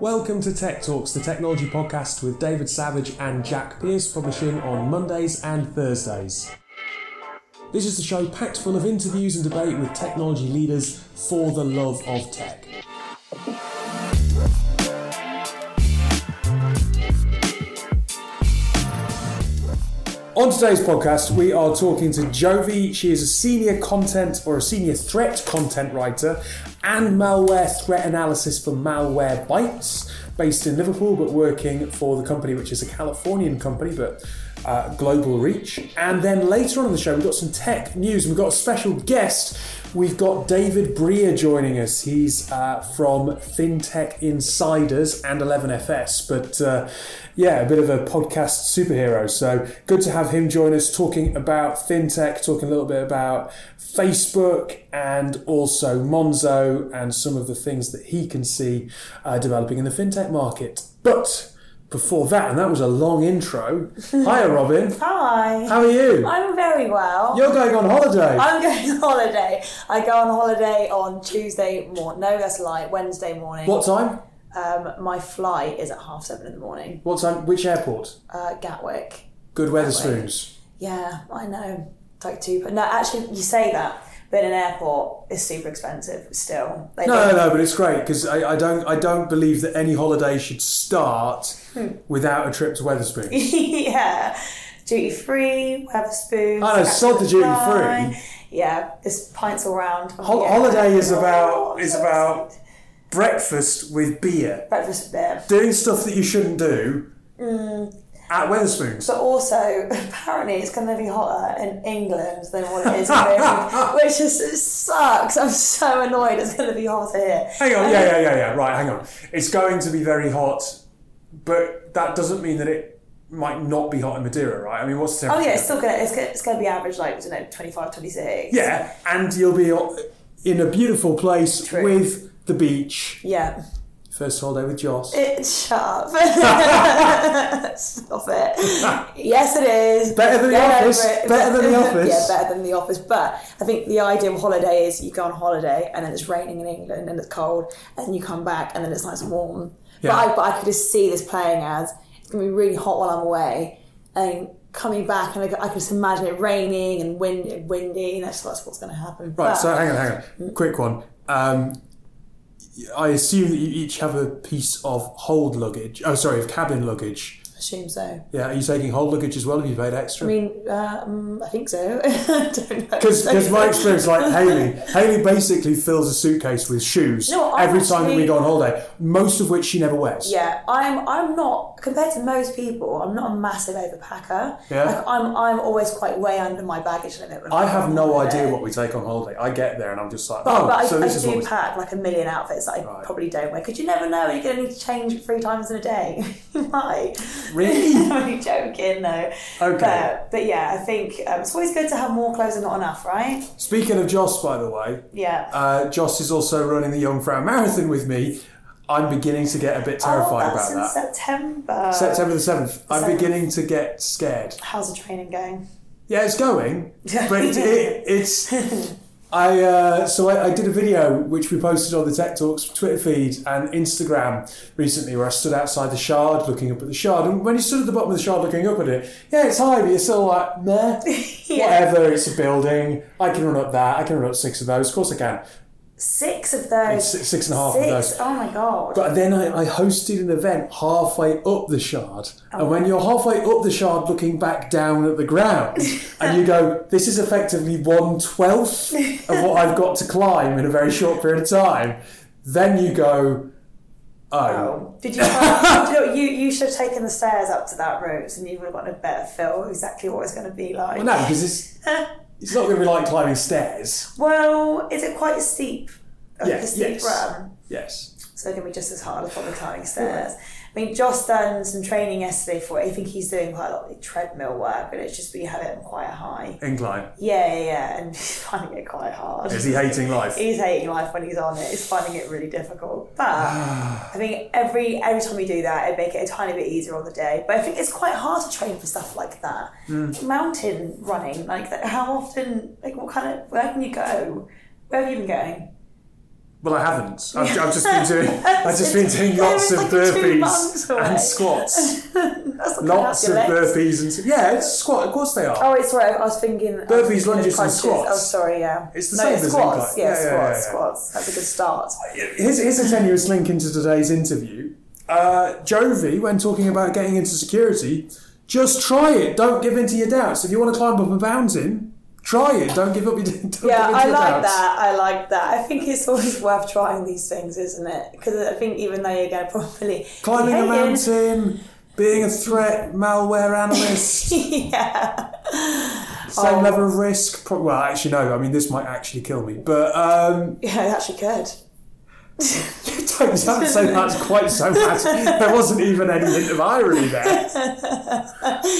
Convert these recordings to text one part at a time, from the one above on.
Welcome to Tech Talks, the technology podcast with David Savage and Jack Pierce, publishing on Mondays and Thursdays. This is a show packed full of interviews and debate with technology leaders for the love of tech. On today's podcast, we are talking to Jovi. She is a senior content or a senior threat content writer and malware threat analysis for Malwarebytes, based in Liverpool, but working for the company, which is a Californian company, but uh, global reach. And then later on in the show, we've got some tech news. We've got a special guest. We've got David Brear joining us. He's uh, from FinTech Insiders and 11FS, but uh, yeah, a bit of a podcast superhero. So good to have him join us talking about fintech, talking a little bit about Facebook and also Monzo and some of the things that he can see uh, developing in the fintech market. But before that, and that was a long intro. Hiya, Robin. Hi. How are you? I'm very well. You're going on holiday. I'm going on holiday. I go on holiday on Tuesday morning. No, that's a lie. Wednesday morning. What time? Um, my flight is at half seven in the morning. What time? Which airport? Uh, Gatwick. Good weather Wetherspoons. Yeah, I know. It's like two. But no, actually, you say that, but an airport is super expensive still. They No, no, no, but it's great because I, I don't, I don't believe that any holiday should start Hmm. without a trip to Wetherspoons. yeah. Duty free, Wetherspoons. I know, sod the duty free. Yeah, there's pints all round. Hol- Yeah. holiday is Oh, about is about. Breakfast with beer, breakfast with beer. doing stuff that you shouldn't do Mm. at Wetherspoons. But also, apparently, it's going to be hotter in England than what it is here, which is it sucks. I'm so annoyed. It's going to be hotter here. Hang on, yeah, yeah, yeah, yeah. Right, hang on. It's going to be very hot, but that doesn't mean that it might not be hot in Madeira, right? I mean, what's the Oh temperature? yeah, it's still going to it's to, it's to be average like I don't know 25, 26. Yeah, and you'll be in a beautiful place True. with the beach. Yeah. First holiday with Joss. It's shut up. Stop it. Yes, it is. Better than The Get Office. it. Better than The Office. yeah, better than the office. But I think the ideal holiday is you go on holiday and then it's raining in England and it's cold, and then you come back and then it's nice and warm. Yeah. But I, but I could just see this playing as it's going to be really hot while I'm away, and coming back and I, I can just imagine it raining and wind, windy. And that's, that's what's going to happen. Right, But- so hang on, hang on. Quick one. Um, I assume that you each have a piece of hold luggage. Oh, sorry, of cabin luggage. Assume so. Yeah, are you taking hold luggage as well? Have you paid extra? I mean, um, I think so. I don't. Because my experience, like Haley, Haley basically fills a suitcase with shoes No, every time that we go on holiday, most of which she never wears. Yeah, I'm. I'm not compared to most people. I'm not a massive overpacker. Yeah. like I'm. I'm always quite way under my baggage limit. I have no idea what we take on holiday. I get there and I'm just like, But, oh, but so I this is what do we pack like a million outfits that I Right. probably don't wear because you never know. You're going to need to change three times in a day. you might. Really? I'm only joking, though. Okay. But, but yeah, I think um, it's always good to have more clothes and not enough, right? Speaking of Joss, by the way, Yeah. uh, Joss is also running the Jungfrau Marathon with me. I'm beginning to get a bit terrified oh, that's about in that. September. September the 7th. I'm beginning to get scared. How's the training going? Yeah, it's going, but it, it, it's. I uh, so I, I did a video which we posted on the Tech Talks Twitter feed and Instagram recently, where I stood outside the Shard looking up at the Shard, and when you stood at the bottom of the Shard looking up at it, yeah, it's high, but you're still like, meh, whatever. It's a building. I can run up that. I can run up six of those. Of course, I can. Six of those. Six- six and a half Six. of those. Oh my god. But then I, I hosted an event halfway up the shard. Oh, and when you're halfway up the shard looking back down at the ground, and you go, this is effectively one twelfth of what I've got to climb in a very short period of time, then you go, oh. Oh. Did you, try, you, you you should have taken the stairs up to that route and you would have gotten a better feel of exactly what it's going to be like. Well, no, because it's, it's not going to be like climbing stairs. Well, is it quite steep? Like a Yes, steep yes. run? Yes. So it can be just as hard as probably climbing stairs. I mean, Josh done some training yesterday for it. I think he's doing quite a lot of treadmill work, but it's just we have it quite high. Incline. Yeah, yeah, yeah, and he's finding it quite hard. Is he hating life? He's hating life when he's on it. He's finding it really difficult. But I think every every time we do that, it make it a tiny bit easier on the day. But I think it's quite hard to train for stuff like that. Hmm. Mountain running, like that. How often? Like what kind of? Where can you go? Where have you been going? Well, I haven't. I've, I've just been doing. I've just been doing lots of like burpees and squats. Lots of gonna help your legs. burpees and yeah, it's squat. Of course they are. Oh, it's right. I was thinking Burpees, lunges and crunches. squats. Oh, sorry. Yeah. It's the no, same it's as squats. Yeah, yeah, squats. yeah, yeah. Squats. That's a good start. Here's, here's a tenuous link into today's interview. Uh, Jovi, when talking about getting into security, just try it. Don't give in to your doubts. If you want to climb up a mountain, try it. Don't give up your. Don't Yeah, I like doubts. that. I like that. I think it's always worth trying these things, isn't it? Because I think even though you're going to probably Climbing a mountain, being a threat, malware analyst, yeah. same Oh. level of risk. Well, actually, no. I mean, this might actually kill me. But um, Yeah, it actually could. Don't, don't say that's quite so bad. There wasn't even any hint of irony there.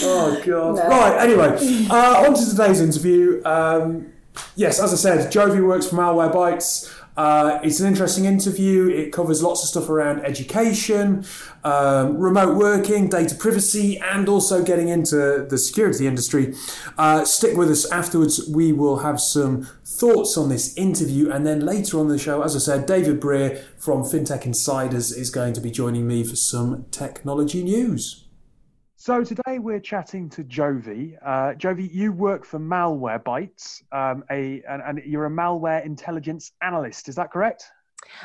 Oh god. No. Right. Anyway, uh, on to today's interview. Um, yes, as I said, Jovi works for Malwarebytes. Uh, it's an interesting interview. It covers lots of stuff around education, um, remote working, data privacy, and also getting into the security industry. Uh, stick with us afterwards. We will have some thoughts on this interview, and then later on the show, as I said, David Brear from FinTech Insiders is going to be joining me for some technology news. So today we're chatting to Jovi. Uh, Jovi, you work for Malwarebytes, um, a, and, and you're a malware intelligence analyst. Is that correct?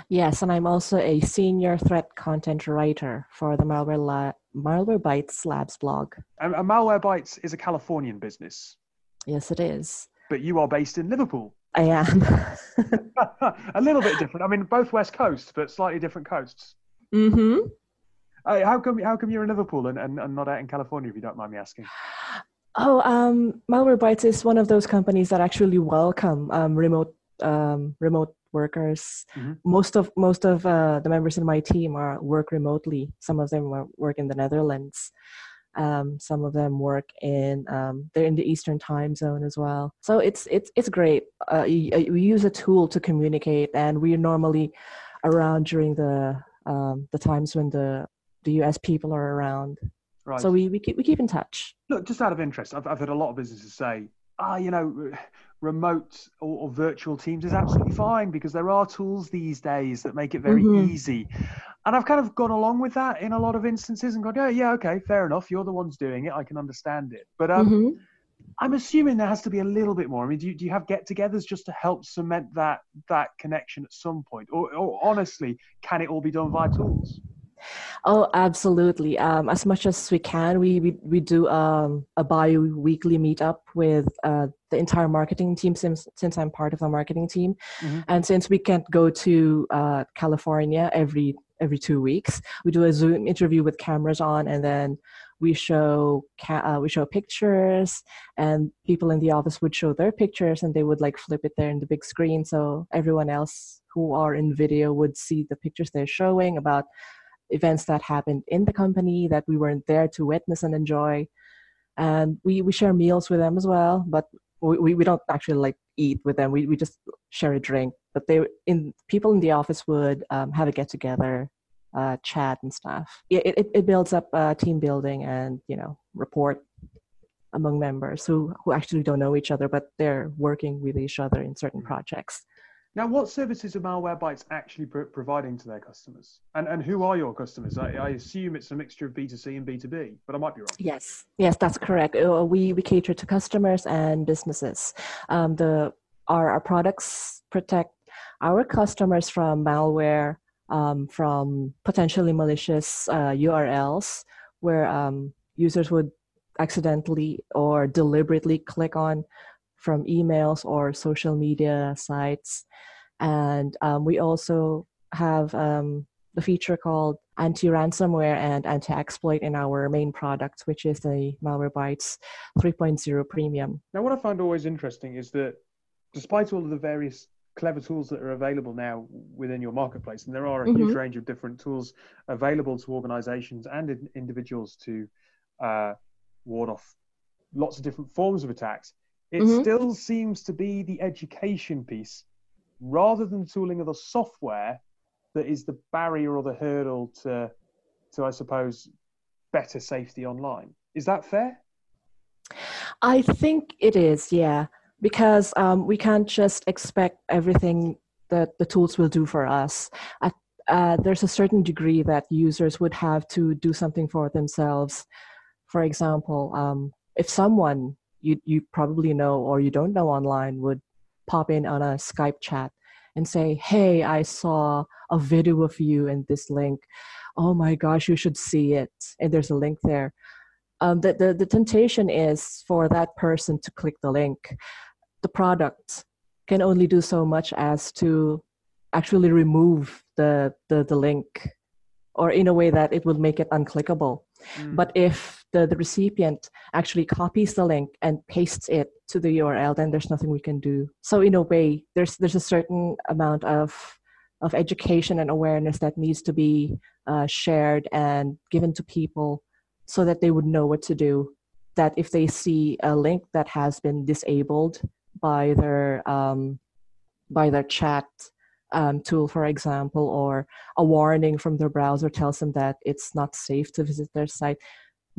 Yes, and I'm also a senior threat content writer for the Malware, La- Malwarebytes Labs blog. And, and Malwarebytes is a Californian business, Yes, it is. but you are based in Liverpool. I am. a little bit different. I mean, both West Coast, but slightly different coasts. mm-hmm. Uh, how come? How come you're in Liverpool and, and, and not out in California? If you don't mind me asking. Oh, um, Malwarebytes is one of those companies that actually welcome um, remote um, remote workers. Mhm. Most of most of uh, the members in my team are work remotely. Some of them work in the Netherlands. Um, some of them work in um, they're in the Eastern time zone as well. So it's it's it's great. Uh, y- we use a tool to communicate, and we're normally around during the um, the times when the the U.S. people are around. Right. So we, we keep we keep in touch. Look, just out of interest, I've, I've heard a lot of businesses say, ah, you know, remote or, or virtual teams is absolutely fine because there are tools these days that make it very Mhm. easy. And I've kind of gone along with that in a lot of instances and gone, yeah, yeah, okay, fair enough. You're the ones doing it. I can understand it. But um, Mhm. I'm assuming there has to be a little bit more. I mean, do you, do you have get-togethers just to help cement that that connection at some point, or, or honestly, can it all be done via tools? Oh, absolutely. Um, as much as we can, we we, we do um, a bi-weekly meetup with uh, the entire marketing team since since I'm part of the marketing team, Mhm. and since we can't go to uh, California every every two weeks, we do a Zoom interview with cameras on, and then we show ca- uh, we show pictures, and people in the office would show their pictures, and they would like flip it there in the big screen, so everyone else who are in video would see the pictures they're showing about events that happened in the company that we weren't there to witness and enjoy. And we, we share meals with them as well but we, we, don't actually like eat with them. We, we just share a drink. But they in people in the office would um, have a get together uh, chat and stuff. Yeah, it, it, it builds up uh, team building and you know rapport among members who, who actually don't know each other but they're working with each other in certain projects Now, what services are Malwarebytes actually pro- providing to their customers? And, and who are your customers? I, I assume it's a mixture of B2C and B2B, but I might be wrong. Yes, yes, that's correct. Uh, We we cater to customers and businesses. Um, the our our products protect our customers from malware, um, from potentially malicious uh, URLs, where um, users would accidentally or deliberately click on from emails or social media sites, and um, we also have um, the feature called anti-ransomware and anti-exploit in our main product, which is the Malwarebytes 3.0 Premium. Now, what I find always interesting is that despite all of the various clever tools that are available now within your marketplace, and there are a huge Mhm. range of different tools available to organizations and in- individuals to uh, ward off lots of different forms of attacks, it Mhm. still seems to be the education piece rather than tooling of the software that is the barrier or the hurdle to, to I suppose, better safety online. Is that fair? I think it is, yeah, because um, we can't just expect everything that the tools will do for us. uh, there's a certain degree that users would have to do something for themselves. For example, um, if someone you, you probably know or you don't know online would pop in on a Skype chat and say, Hey, I saw a video of you in this link. Oh my gosh, you should see it. And there's a link there. Um, the, the, the temptation is for that person to click the link. The product can only do so much as to actually remove the, the, the link or in a way that it will make it unclickable. Mm. But if the, the recipient actually copies the link and pastes it to the URL, then there's nothing we can do. So in a way, there's there's a certain amount of of education and awareness that needs to be uh, shared and given to people so that they would know what to do. That if they see a link that has been disabled by their um, by their chat um, tool, for example, or a warning from their browser tells them that it's not safe to visit their site,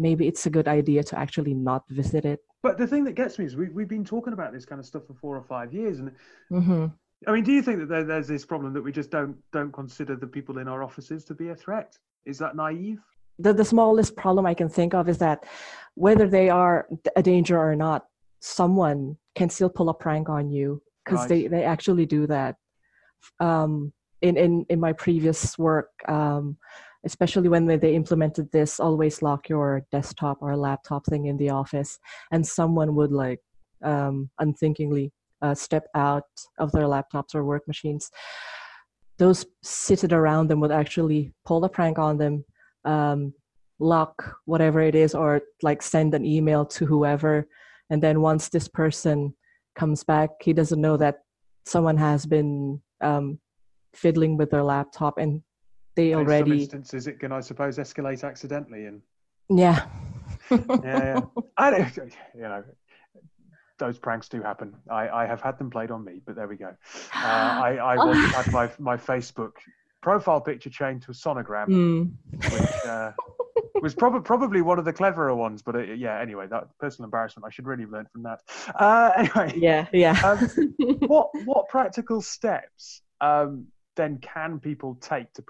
maybe it's a good idea to actually not visit it. But the thing that gets me is we, we've been talking about this kind of stuff for four or five years. And mm-hmm. I mean, do you think that there, there's this problem that we just don't don't consider the people in our offices to be a threat? Is that naive? The, the smallest problem I can think of is that whether they are a danger or not, someone can still pull a prank on you because right. they, they actually do that um, in, in, in my previous work, um, especially when they implemented this always lock your desktop or laptop thing in the office, and someone would like um, unthinkingly uh, step out of their laptops or work machines. Those seated around them would actually pull a prank on them, um, lock whatever it is, or like send an email to whoever. And then once this person comes back, he doesn't know that someone has been um, fiddling with their laptop and they already. In some instances, it can, I suppose, escalate accidentally. And yeah, yeah, yeah. I don't, you know, those pranks do happen. I, I have had them played on me, but there we go. Uh, I, I once had my my Facebook profile picture changed to a sonogram, mm. which uh, was probably probably one of the cleverer ones. But it, uh, yeah, anyway, that personal embarrassment. I should really learn from that. Uh, anyway, yeah, yeah. um, what what practical steps um, then can people take to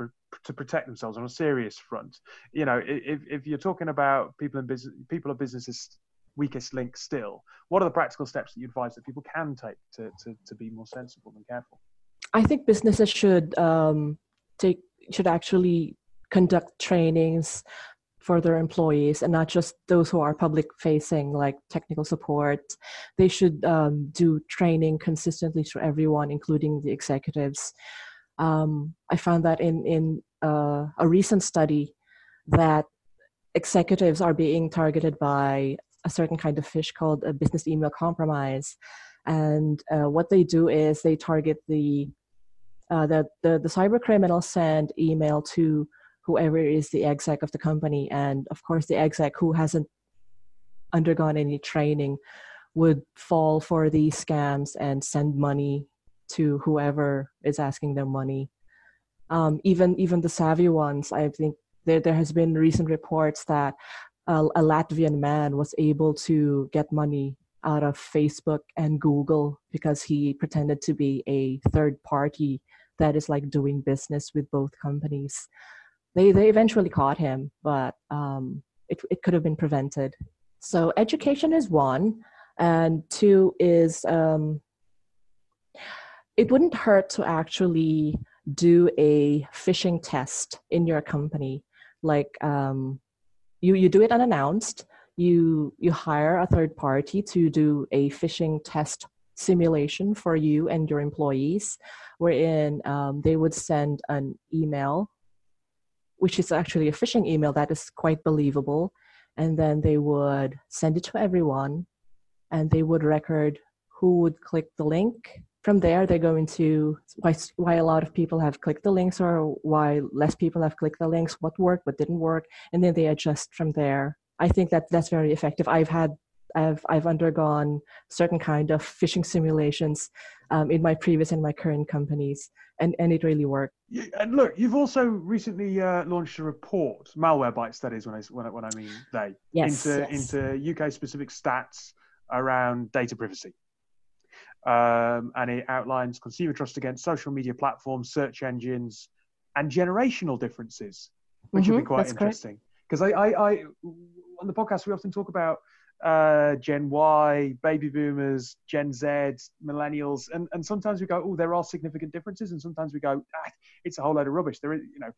to protect themselves on a serious front? You know, if if you're talking about people in business, people are businesses weakest link still. What are the practical steps that you advise that people can take to to, to be more sensible and careful? I think businesses should um, take should actually conduct trainings for their employees and not just those who are public facing like technical support they should um, do training consistently to everyone including the executives um, i found that in in uh, a recent study that executives are being targeted by a certain kind of phish called a business email compromise. And uh, what they do is they target the uh, the, the the cyber criminals send email to whoever is the exec of the company. And of course the exec who hasn't undergone any training would fall for these scams and send money to whoever is asking them money um, even even the savvy ones i think there, there has been recent reports that a, a latvian man was able to get money out of facebook and google because he pretended to be a third party that is like doing business with both companies they they eventually caught him, but um, it it could have been prevented. So education is one, and two is um, it wouldn't hurt to actually do a phishing test in your company. Like um, you you do it unannounced. You you hire a third party to do a phishing test simulation for you and your employees, wherein um, they would send an email which is actually a phishing email that is quite believable. And then they would send it to everyone and they would record who would click the link. From there, they're going to why, why a lot of people have clicked the links or why less people have clicked the links, what worked, what didn't work, and then they adjust from there. I think that that's very effective. I've had I've I've undergone certain kind of phishing simulations um, in my previous and my current companies, and and it really worked. and look, you've also recently uh, launched a report, Malwarebytes. That is when I when I, when I mean they yes, into yes. into UK specific stats around data privacy. Um, and it outlines consumer trust against social media platforms, search engines, and generational differences, which Mhm, would be quite interesting. Because I, I, I, on the podcast, we often talk about uh, Gen Y, baby boomers, Gen Z, millennials, and, and sometimes we go, oh, there are significant differences, and sometimes we go, ah, it's a whole load of rubbish. There is, you know,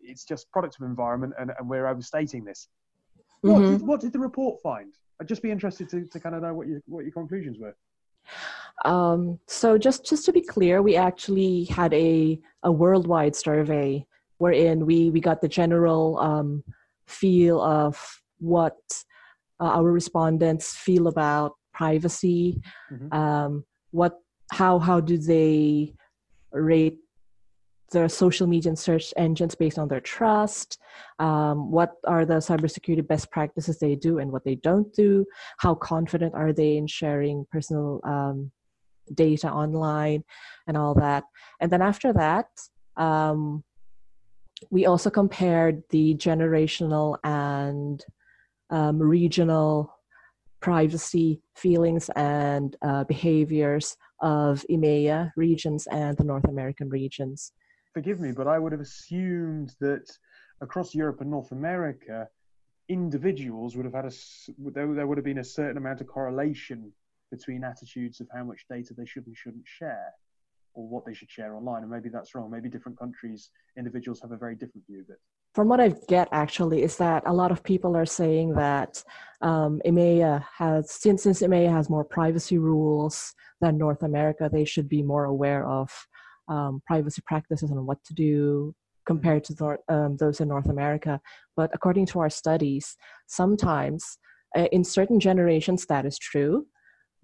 it's just product of environment, and, and we're overstating this. What, Mhm. did, what did the report find? I'd just be interested to, to kind of know what your what your conclusions were. Um, so just just to be clear, we actually had a a worldwide survey wherein we we got the general um, feel of what uh, our respondents feel about privacy. Mhm. Um, what how how do they rate the social media and search engines based on their trust? Um, what are the cybersecurity best practices they do and what they don't do? How confident are they in sharing personal um, data online and all that? And then after that, um, we also compared the generational and um, regional privacy feelings and uh, behaviors of EMEA regions and the North American regions. Forgive me, but I would have assumed that across Europe and North America, individuals would have had a there, there would have been a certain amount of correlation between attitudes of how much data they should and shouldn't share, or what they should share online. And maybe that's wrong. Maybe different countries, individuals have a very different view of it. From what I get, actually, is that a lot of people are saying that um, EMEA has, since, since EMEA has more privacy rules than North America, they should be more aware of um, privacy practices and what to do compared to Nor- um, those in North America. But according to our studies, sometimes uh, in certain generations that is true,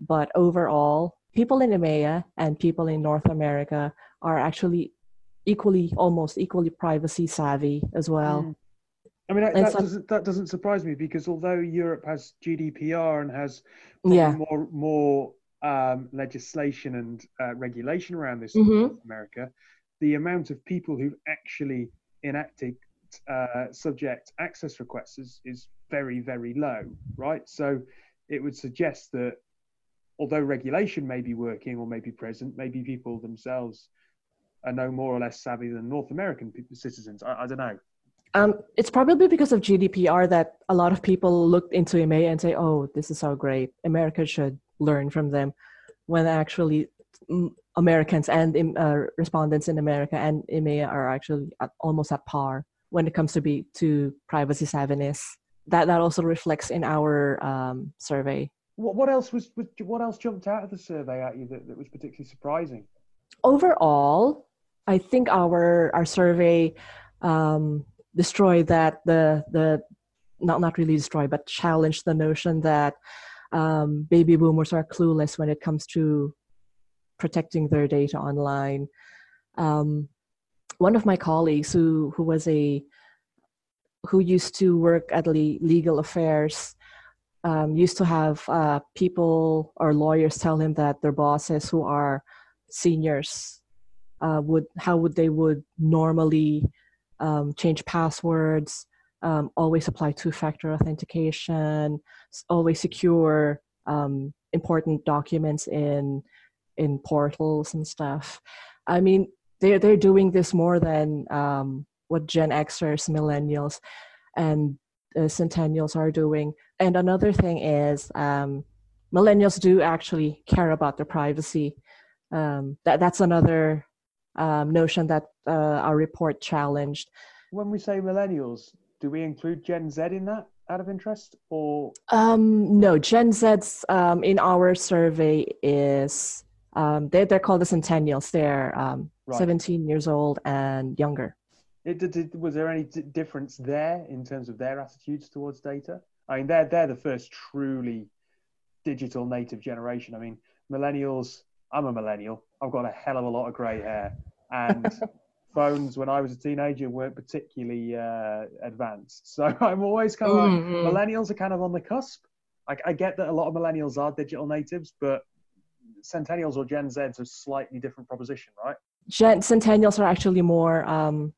but overall, people in EMEA and people in North America are actually equally, almost equally privacy savvy as well. Mm. I mean, that, that some- doesn't that doesn't surprise me because although Europe has GDPR and has Yeah. more more um, legislation and uh, regulation around this in Mhm. North America, the amount of people who've actually enacted uh, subject access requests is, is very very low, right? So it would suggest that although regulation may be working or may be present, maybe people themselves are no more or less savvy than North American people, citizens. I, I don't know. Um, it's probably because of GDPR that a lot of people looked into EMEA and say, "Oh, this is so great. America should learn from them." When actually, Americans and uh, respondents in America and EMEA are actually at, almost at par when it comes to be to privacy savviness. That that also reflects in our um, survey. What, what else was, was what else jumped out of the survey at you that, that was particularly surprising? overall, I think our our survey um, destroyed that the the not not really destroy but challenged the notion that um, baby boomers are clueless when it comes to protecting their data online. Um, one of my colleagues who who was a who used to work at le- legal affairs um, used to have uh, people or lawyers tell him that their bosses who are seniors uh, would how would they would normally um, change passwords um, always apply two-factor authentication always secure um, important documents in in portals and stuff. I mean they're they're doing this more than um, what gen xers millennials and uh, centennials are doing and another thing is um, millennials do actually care about their privacy um, that that's another um, notion that uh, our report challenged. When we say millennials, do we include Gen Z in that out of interest? Or Um, no, Gen Z's um, in our survey is um, they they're called the centennials. They're um, Right. 17 years old and younger. It, did, did, was there any d- difference there in terms of their attitudes towards data? I mean, they're, they're the first truly digital native generation. I mean, millennials, I'm a millennial. I've got a hell of a lot of grey hair. And phones, when I was a teenager, weren't particularly uh, advanced. So I'm always kind of like, Mhm. millennials are kind of on the cusp. I, I get that a lot of millennials are digital natives, but centennials or Gen Zs are slightly different proposition, right? Gen centennials are actually more um,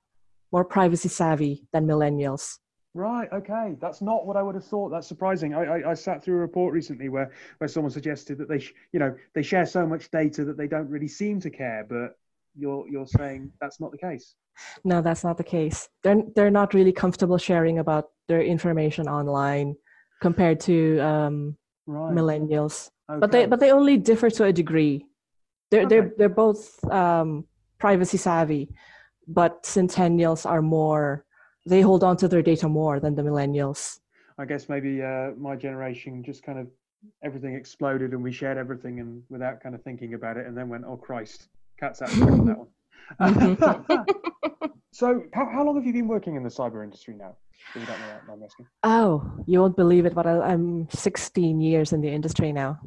more privacy savvy than millennials. Right. Okay. That's not what I would have thought. That's surprising. I, I, I sat through a report recently where, where someone suggested that they, sh- you know, they share so much data that they don't really seem to care. But you're you're saying that's not the case. No, that's not the case. They're they're not really comfortable sharing about their information online compared to um, Right. millennials. Okay. But they but they only differ to a degree. They're Okay. they're they're both um, privacy savvy, but centennials are more. They hold on to their data more than the millennials. I guess maybe uh, my generation just kind of everything exploded and we shared everything and without kind of thinking about it and then went, oh Christ, cat's out of on that one. so how, how long have you been working in the cyber industry now? You don't know. Oh, you won't believe it, but I, I'm 16 years in the industry now.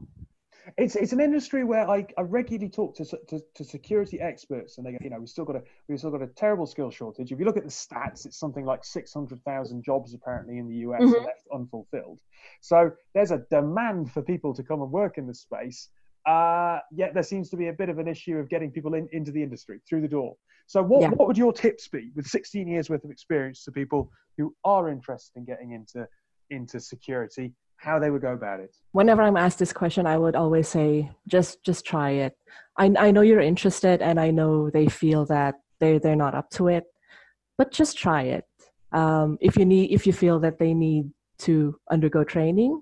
It's it's an industry where I, I regularly talk to, to to security experts and they go, you know we've still got a we've still got a terrible skill shortage. If you look at the stats, it's something like six hundred thousand jobs apparently in the US Mhm. are left unfulfilled. So there's a demand for people to come and work in the space. Uh, yet there seems to be a bit of an issue of getting people in, into the industry through the door. So what Yeah. what would your tips be with 16 years worth of experience to people who are interested in getting into into security? How they would go about it? Whenever I'm asked this question, I would always say, just just try it. I I know you're interested, and I know they feel that they they're not up to it, but just try it. Um, if you need, if you feel that they need to undergo training,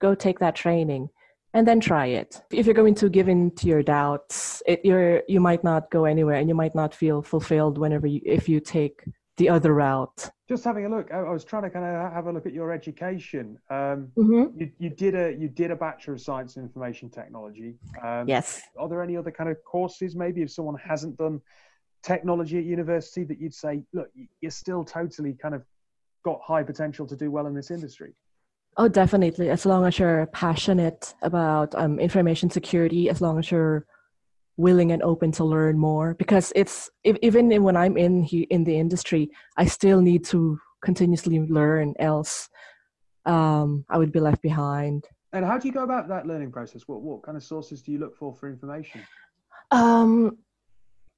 go take that training, and then try it. If you're going to give in to your doubts, it, you're you might not go anywhere, and you might not feel fulfilled whenever you if you take the other route. Just having a look, I, I was trying to kind of have a look at your education. Um, Mm-hmm. you, you did a you did a bachelor of science in information technology. Um, Yes. Are there any other kind of courses, maybe if someone hasn't done technology at university, that you'd say, look, you're still totally kind of got high potential to do well in this industry? Oh, definitely. As long as you're passionate about um, information security, as long as you're willing and open to learn more, because it's if, even when I'm in he, in the industry, I still need to continuously learn. Else, um, I would be left behind. And how do you go about that learning process? What what kind of sources do you look for for information? Um,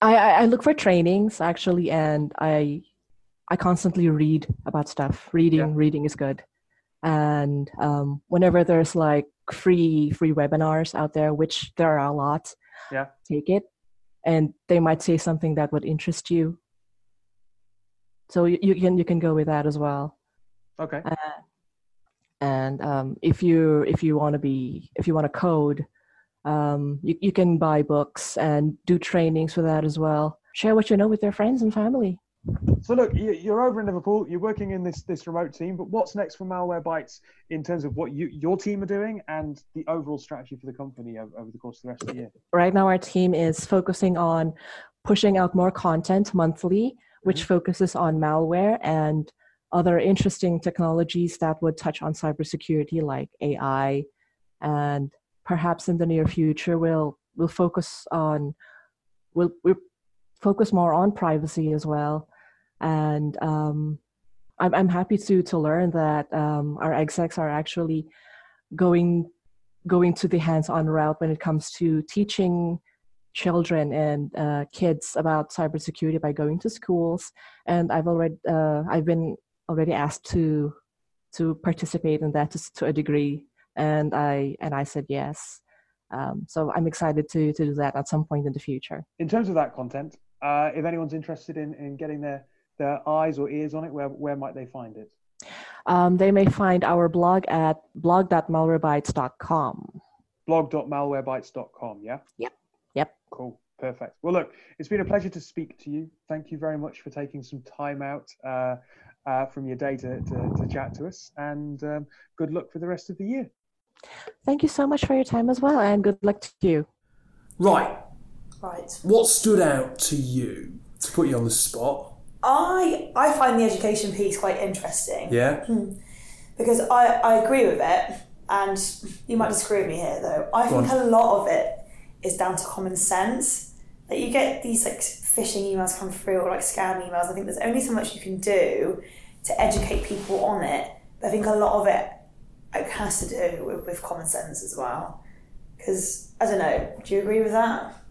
I, I I look for trainings actually, and I I constantly read about stuff. Reading Yeah. reading is good, and um, whenever there's like free free webinars out there, which there are a lot, Yeah. take it, and they might say something that would interest you. So you, you can you can go with that as well Okay. and um, if you if you want to be if you want to code um, you, you can buy books and do trainings for that as well share what you know with your friends and family So look, you- you're over in Liverpool. You're working in this this remote team. But what's next for Malwarebytes in terms of what you your team are doing and the overall strategy for the company over, over the course of the rest of the year? right now our team is focusing on pushing out more content monthly which mm-hmm. focuses on malware and other interesting technologies that would touch on cybersecurity like ai and perhaps in the near future we'll we'll focus on we'll, we'll focus more on privacy as well and um, I'm, I'm happy to to learn that um, our execs are actually going going to the hands-on route when it comes to teaching children and uh, kids about cybersecurity by going to schools. And i've already uh, i've been already asked to to participate in that to, to a degree. And i and i said yes. Um, so i'm excited to to do that at some point in the future. In terms of that content, uh, if anyone's interested in, in getting their their eyes or ears on it, where where might they find it? um, they may find our blog at blog.malwarebytes.com blog.malwarebytes.com. Yeah. Yep. Yep. Cool. Perfect. Well, look, it's been a pleasure to speak to you. Thank you very much for taking some time out uh, uh, from your day to, to, to chat to us, and um, good luck for the rest of the year. thank you so much for your time as well and good luck to you Right. Right. What stood out to you to put you on the spot? I I find the education piece quite interesting Yeah. Hmm. because I, I agree with it, and you might disagree with me here though. I Go think on. a lot of it is down to common sense. That you get these like phishing emails come through or like scam emails. I think there's only so much you can do to educate people on it. But I think a lot of it like, has to do with, with common sense as well. Because I don't know. Do you agree with that?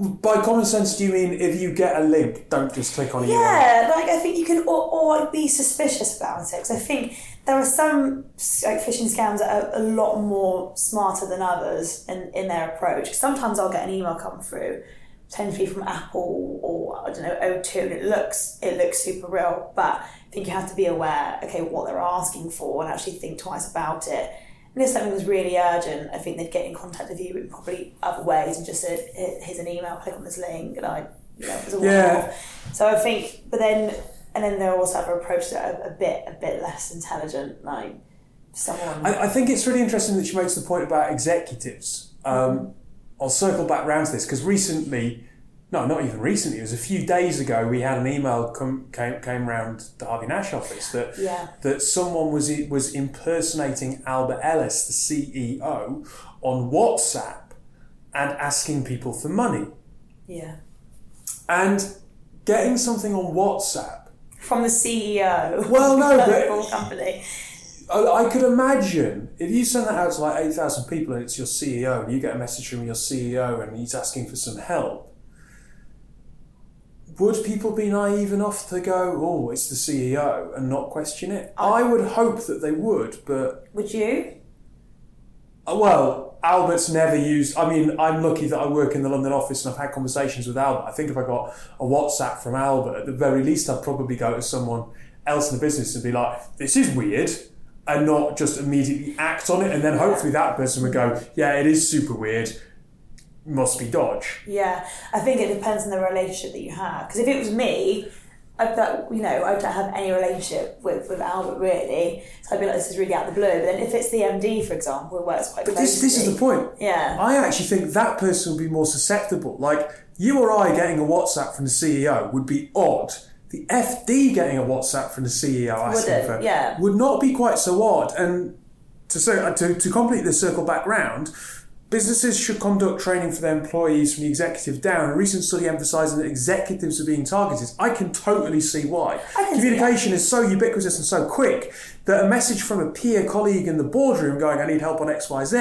By common sense, do you mean if you get a link, don't just click on it? Yeah, like I think you can, or, or be suspicious about it. Because I think there are some like phishing scams that are a lot more smarter than others in, in their approach. Sometimes I'll get an email come through, potentially from Apple or I don't know O2, and it looks it looks super real. But I think you have to be aware, okay, what they're asking for, and actually think twice about it. And if something was really urgent, I think they'd get in contact with you in probably other ways and just said, "Here's an email, click on this link," and I, you know, it was a Yeah. So I think, but then, and then are also other approaches that are a bit, a bit less intelligent, like someone. I, I think it's really interesting that she makes the point about executives. Um, I'll circle back round to this because recently, no, not even recently, it was a few days ago, we had an email come, came, came round the Harvey Nash office that yeah, that someone was was impersonating Albert Ellis, the CEO, on WhatsApp and asking people for money. yeah. And getting something on WhatsApp, From the CEO. Well, no, but- company. I, could imagine if you send that out to like 8,000 people and it's your CEO and you get a message from your CEO and he's asking for some help, would people be naive enough to go, oh, it's the CEO and not question it? I would hope that they would, but Would you? Uh, Well, Albert's never used. I mean, I'm lucky that I work in the London office and I've had conversations with Albert. I think if I got a WhatsApp from Albert, at the very least, I'd probably go to someone else in the business and be like, "This is weird," and not just immediately act on it. And then hopefully that person would go, "Yeah, it is super weird. Must be dodge." Yeah, I think it depends on the relationship that you have. Because if it was me, I'd you know I don't have any relationship with, with Albert really, so I'd be like this is really out of the blue. But then if it's the MD, for example, it works quite But closely. this, this is the point. Yeah, I actually think that person would be more susceptible. Like you or I getting a WhatsApp from the CEO would be odd. The FD getting a WhatsApp from the CEO asking Would for Yeah. would not be quite so odd. And to say, uh, to to complete the circle back round, businesses should conduct training for their employees from the executive down. A recent study emphasising that executives are being targeted. I can totally see why. Communication is so ubiquitous and so quick that a message from a peer colleague in the boardroom going, "I need help on X, Y, Z,"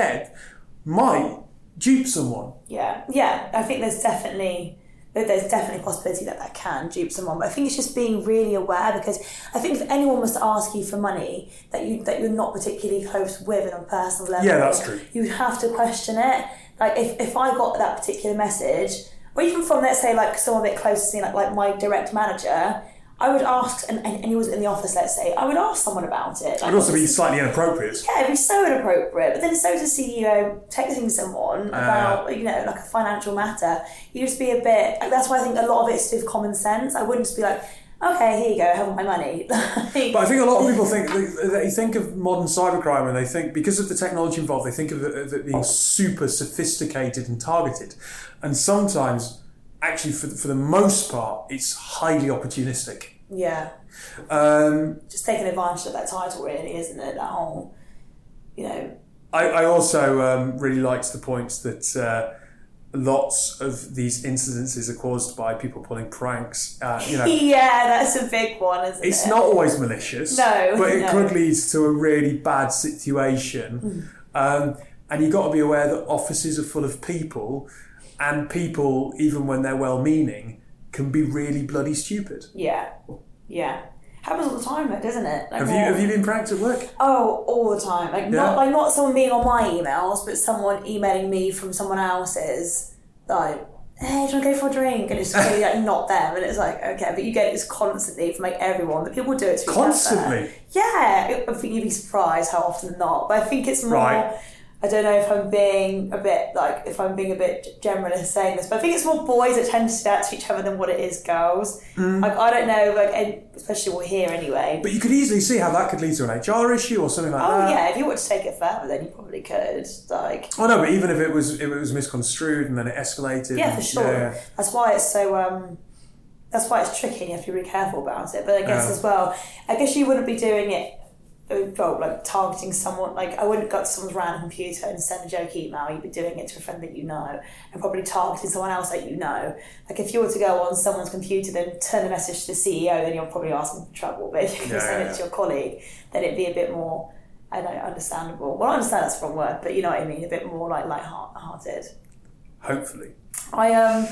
might dupe someone. yeah, yeah. I think there's definitely there's definitely a possibility that that can dupe someone. But I think it's just being really aware because I think if anyone was to ask you for money that you that you're not particularly close with on a personal level, Yeah, that's true. You'd have to question it. Like if, if I got that particular message, or even from let's say like someone a bit close to me, like like my direct manager, I would ask, and, and, and he was in the office, let's say, I would ask someone about it. Like, It'd also be slightly inappropriate. yeah, it'd be so inappropriate. But then so does a CEO texting someone uh. about, you know, like a financial matter. you'd just be a bit, like, that's why I think a lot of it's with common sense. I wouldn't just be like, okay, here you go, have my money. But I think a lot of people think they, they think of modern cybercrime and they think because of the technology involved, they think of it, of it being super sophisticated and targeted, and sometimes, actually, for the, for the most part, it's highly opportunistic. yeah, Um, just taking advantage of that title, really, isn't it? That whole, you know, I, I also um, really liked the points that uh, lots of these incidences are caused by people pulling pranks. Uh, you know, yeah, that's a big one, isn't It's it? It's not always malicious, No, but it no. could lead to a really bad situation. Um, and you've got to be aware that offices are full of people, and people, even when they're well meaning, can be really bloody stupid. Yeah, yeah. Happens all the time, though, doesn't it? Like Have you have you been pranked at work? Oh, all the time. Like Yeah. not like not someone being on my emails, but someone emailing me from someone else's. Like, hey, do you want to go for a drink? And it's really like not them, and it's like okay, but you get this constantly from like everyone. But people do it to each other. Constantly. Yeah, I think you'd be surprised how often not. But I think it's more. Right. I don't know if I'm being a bit like if I'm being a bit generalist saying this, but I think it's more boys that tend to that to each other than what it is girls. Like I don't know, like especially we're here anyway. But you could easily see how that could lead to an HR issue or something like Oh that. Oh yeah, if you want to take it further, then you probably could. Like, Oh no, but even if it was if it was misconstrued and then it escalated. yeah, and- for sure. yeah. That's why it's so. Um, that's why it's tricky. and You have to be really careful about it. But I guess Yeah. as well, I guess you wouldn't be doing it. Uh, Well, like targeting someone, like I wouldn't go to someone's random computer and send a joke email. You'd be doing it to a friend that you know, and probably targeting someone else that you know. Like if you were to go on someone's computer, then turn a message to the CEO, then you're probably asking for trouble. But if you Yeah, send yeah, it to your colleague, then it'd be a bit more, I don't know, understandable. Well, I understand that's the wrong word, but you know what I mean. A bit more like light-hearted. Hopefully. I um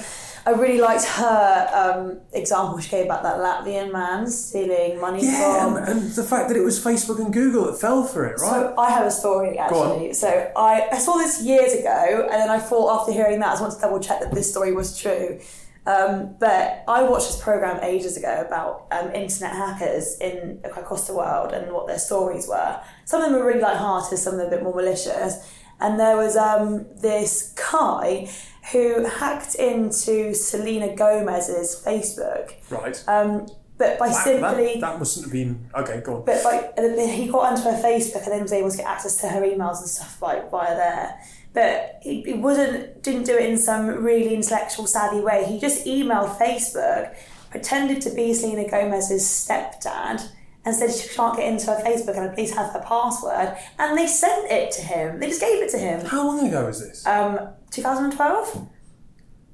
I really liked her um, example she gave about that Latvian man stealing money Yeah, from. and, and the fact that it was Facebook and Google that fell for it, right? So I have a story actually. So I, I saw this years ago, and then I thought after hearing that, I just wanted to double check that this story was true. Um, but I watched this program ages ago about um, internet hackers in across the world and what their stories were. Some of them were really light-hearted, some of them a bit more malicious. And there was um, this guy who hacked into Selena Gomez's Facebook, right. um, but by That- simply that, that mustn't have been okay. Go on. but like he got onto her Facebook and then was able to get access to her emails and stuff like via there. But he, he wasn't didn't do it in some really intellectual savvy way. He just emailed Facebook, pretended to be Selena Gomez's stepdad, and said she can't get into her Facebook and please have her password. And they sent it to him. They just gave it to him. How long ago was this? Um, 2012.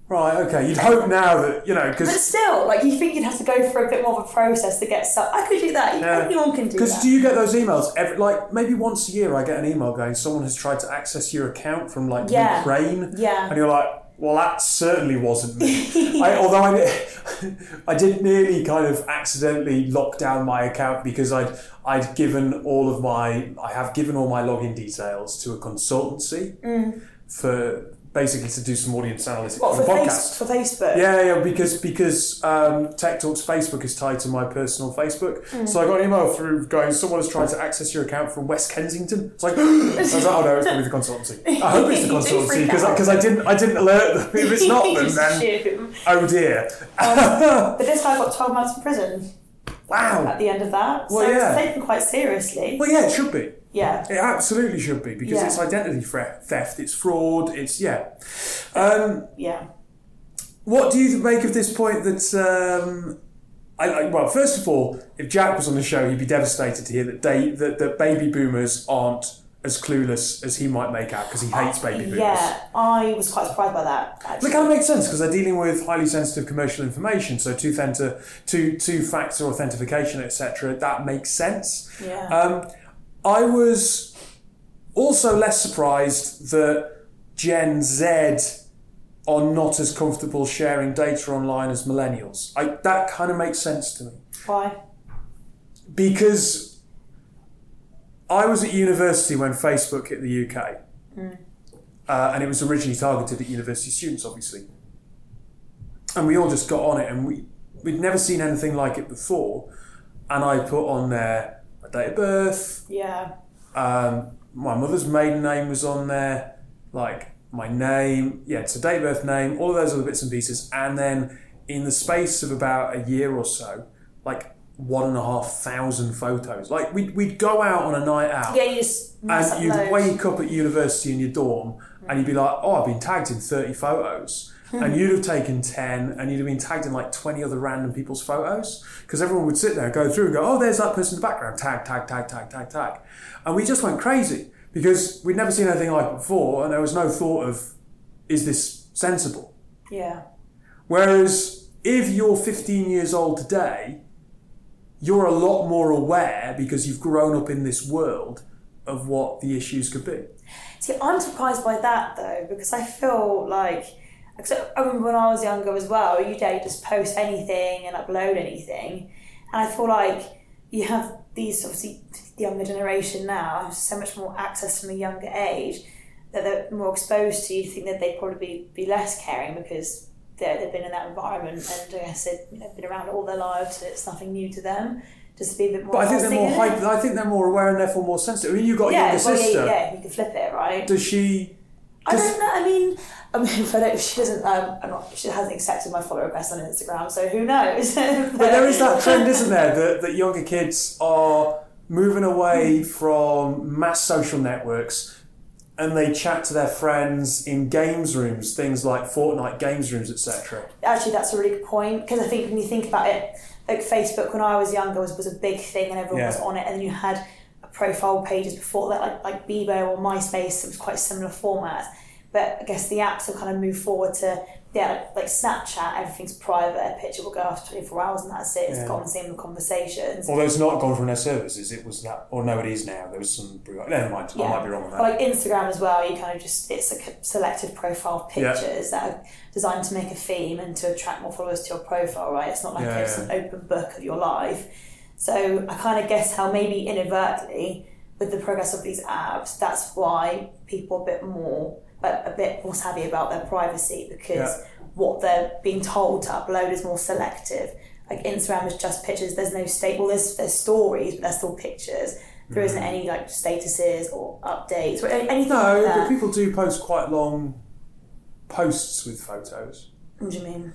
right. Okay. You'd hope now that you know because. But still, like you think you'd have to go through a bit more of a process to get stuff. I could do that. Yeah. Anyone can do that. Because do you get those emails every like maybe once a year? I get an email going someone has tried to access your account from like Yeah. Ukraine, Yeah. and you're like, well, that certainly wasn't me. I, although I, I did nearly kind of accidentally lock down my account because I'd I'd given all of my I have given all my login details to a consultancy mm. for basically to do some audience analytics Mm. What for for, the podcast. face, for Facebook? Yeah, yeah, because because um, Tech Talks Facebook is tied to my personal Facebook. Mm. So I got an email through going, someone has tried to access your account from West Kensington. It's like, I was like, oh no, it's probably the consultancy. I hope it's the consultancy because because I didn't I didn't alert them. If it's not them, then oh dear. But this guy got 12 months in prison Wow. at the end of that. Well, so yeah. it's taken quite seriously. Well, yeah, it should be. Yeah. It absolutely should be because Yeah. it's identity theft, it's fraud, it's yeah. Um, Yeah. What do you make of this point that? Um, I, I, well, first of all, if Jack was on the show, he'd be devastated to hear that they, that, that baby boomers aren't as clueless as he might make out because he hates baby boomers. Yeah, I was quite surprised by that. Actually. It kind of makes sense because they're dealing with highly sensitive commercial information, so two factor, two two factor authentication, etc. That makes sense. Yeah. Um, I was also less surprised that Gen Z are not as comfortable sharing data online as millennials. I, that kind of makes sense to me Why? because I was at university when Facebook hit the UK, uh, and it was originally targeted at university students, obviously. And we all just got on it, and we we'd never seen anything like it before. And I put on there my date of birth, Yeah. um, my mother's maiden name was on there, like my name, yeah, it's a date of birth name, all of those other bits and pieces, and then in the space of about a year or so, like one and a half thousand photos. Like we'd, we'd go out on a night out, Yeah, you just and you'd upload. wake up at university in your dorm, and you'd be like, "Oh, I've been tagged in thirty photos." And you'd have taken 10 and you'd have been tagged in like 20 other random people's photos because everyone would sit there go through and go oh there's that person in the background tag tag tag tag tag tag and we just went crazy because we'd never seen anything like it before and there was no thought of is this sensible Yeah. whereas if you're 15 years old today you're a lot more aware because you've grown up in this world of what the issues could be See, I'm surprised by that though because I feel like. Cause I remember when I was younger as well, you dare just post anything and upload anything, and I feel like you have these obviously the younger generation now have so much more access from a younger age that they're more exposed to. You think that they'd probably be, be less caring because they've been in that environment and I guess they've you know, been around all their lives, and it's nothing new to them. Just to be a bit more. but I think they're more trusting in it. hyper, I think they're more aware and therefore more sensitive I mean you've got a Yeah, younger well, yeah, sister yeah, you can flip it, right? does she I don't know. I mean, I mean, if I don't, she doesn't. Um, I'm not. She hasn't accepted my follow request on Instagram, so who knows? But there is that trend, isn't there, that, that younger kids are moving away from mass social networks and they chat to their friends in games rooms, things like Fortnite games rooms, etc. Actually, that's a really good point because I think when you think about it, like Facebook when I was younger was, was a big thing and everyone Yeah. was on it, and then you had profile pages before that, like like Bebo or MySpace. It was quite similar format. But I guess the apps will kind of move forward to yeah, like Snapchat, everything's private. A picture will go after 24 hours and that's it. It's Yeah. gone, same with conversations. Although it's not gone from their services, it was that, or no, it is now. There was some. Never mind, I might be wrong on that. Like Instagram as well, you kind of just, it's a selective profile of Yeah. pictures that are designed to make a theme and to attract more followers to your profile, right? It's not like Yeah, it's yeah. an open book of your life. So I kind of guess how maybe inadvertently, with the progress of these apps, that's why people are a bit more, a, a bit more savvy about their privacy because Yeah. what they're being told to upload is more selective. Like Instagram is just pictures. There's no state. Well, there's there's stories, but there's still pictures. There isn't Mm. any like statuses or updates or anything no, like but people do post quite long posts with photos. What do you mean?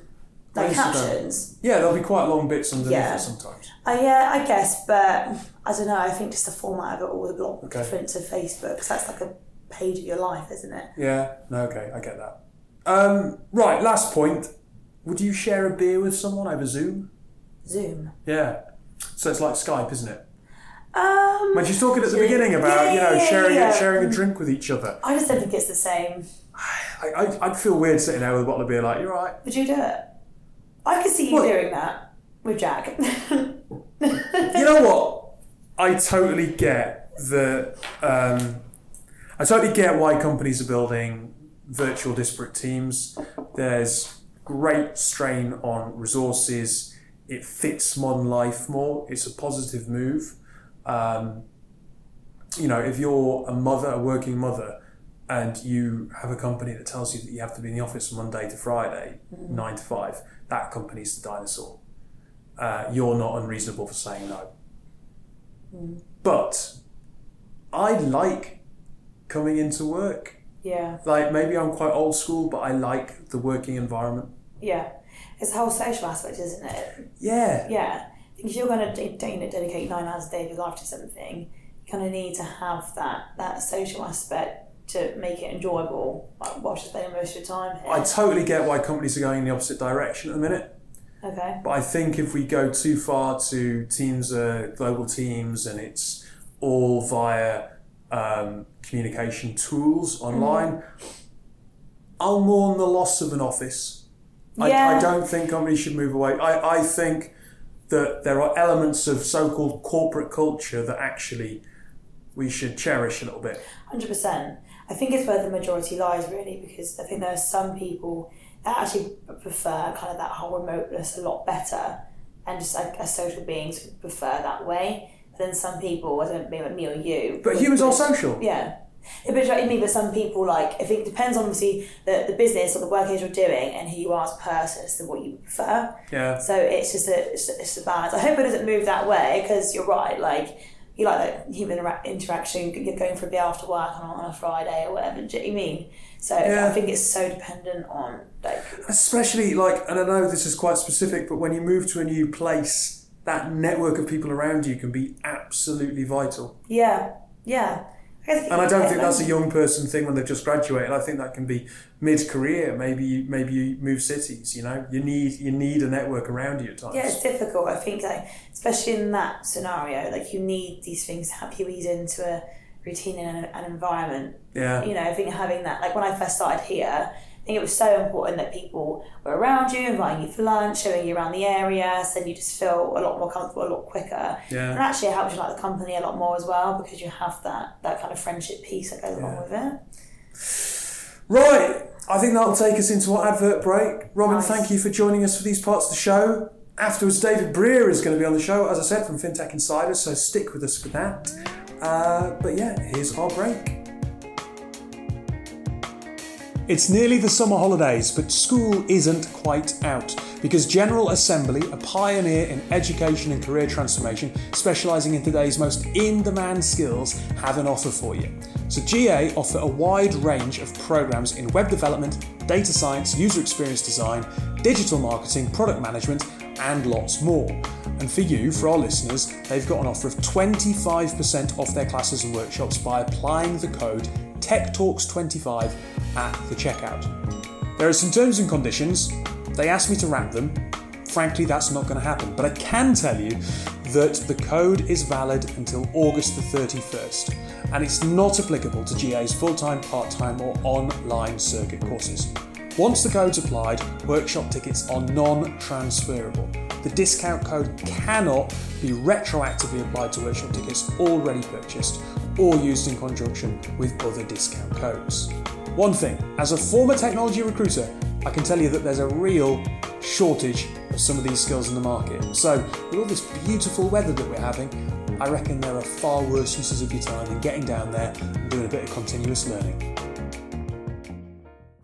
Like captions? Yeah, there'll be quite long bits underneath Yeah. it sometimes. Uh, yeah, I guess, but I don't know. I think just the format of it all is a lot Okay. different to Facebook because that's like a page of your life, isn't it? Yeah, no, okay, I get that. Um, right, last point. Would you share a beer with someone over Zoom? Zoom. Yeah. So it's like Skype, isn't it? Um, When she's talking at the beginning about, you know, yeah, sharing yeah. A, sharing a drink with each other, I just don't think it's the same. I, I, I'd feel weird sitting there with a bottle of beer like, you're right. Would you do it? I could see you What? doing that with Jack. You know what? I totally get the. Um, I totally get why companies are building virtual disparate teams. There's great strain on resources. It fits modern life more. It's a positive move. Um, you know, if you're a mother, a working mother, and you have a company that tells you that you have to be in the office from Monday to Friday, nine to five, that company's the dinosaur. Uh, you're not unreasonable for saying no. But I like coming into work. yeah, Like maybe I'm quite old school, but I like the working environment. yeah. It's the whole social aspect, isn't it? Yeah. Yeah. If you're going to de- de- dedicate nine hours a day of your life to something, you kind of need to have that that social aspect to make it enjoyable. Like whilst you're spending most of your time here. I totally get why companies are going in the opposite direction at the minute. okay. But I think if we go too far to teams are global teams and it's all via um, communication tools online, I'll mourn the loss of an office. I, I don't think companies should move away. I, I think that there are elements of so called corporate culture that actually we should cherish a little bit. Hundred percent. I think it's where the majority lies really, because I think there are some people that actually prefer kind of that whole remoteness a lot better, and just like as social beings prefer that way. Then some people, I don't mean like me or you, But would- humans are social. Yeah. Yeah, But I mean, but some people like I think it depends on obviously the, the business or the work you're doing and who you are as a person as to what you prefer. Yeah. So it's just a it's, it's a balance. I hope it doesn't move that way because you're right. Like you like that human interaction. You're going for a beer after work on, a- on a Friday or whatever. Do you know what I mean? So Yeah. I think it's so dependent on like Especially like, and I know this is quite specific, but when you move to a new place, that network of people around you can be absolutely vital. yeah yeah. guess And I don't think that's a young person thing when they've just graduated. I think that can be mid-career. Maybe you, maybe you move cities. You know, you need you need a network around you at times. Yeah, it's difficult. I think, like, especially in that scenario, like you need these things to help you ease into a routine and an, an environment. Yeah. You know, I think having that, like when I first started here, I think it was so important that people were around you, inviting you for lunch, showing you around the area, so then you just feel a lot more comfortable, a lot quicker. Yeah. And actually, it helps you like the company a lot more as well because you have that that kind of friendship piece that goes along with it. Right. I think that'll take us into our advert break. Robin, Nice. thank you for joining us for these parts of the show. Afterwards, David Brear is going to be on the show, as I said, from FinTech Insiders, so stick with us for that. Uh, but yeah, here's our break. It's nearly the summer holidays, but school isn't quite out because General Assembly, a pioneer in education and career transformation, specialising in today's most in demand skills, have an offer for you. So, GA offer a wide range of programs in web development, data science, user experience design, digital marketing, product management, and lots more. And for you, for our listeners, they've got an offer of 25% off their classes and workshops by applying the code TechTalks25 at the checkout. There are some terms and conditions. They asked me to rank them. Frankly, that's not going to happen. But I can tell you that the code is valid until August the 31st and it's not applicable to GA's full time, part time, or online circuit courses. Once the code's applied, workshop tickets are non transferable. The discount code cannot be retroactively applied to workshop tickets already purchased or used in conjunction with other discount codes. One thing, as a former technology recruiter, I can tell you that there's a real shortage of some of these skills in the market. So, with all this beautiful weather that we're having, I reckon there are far worse uses of your time than getting down there and doing a bit of continuous learning.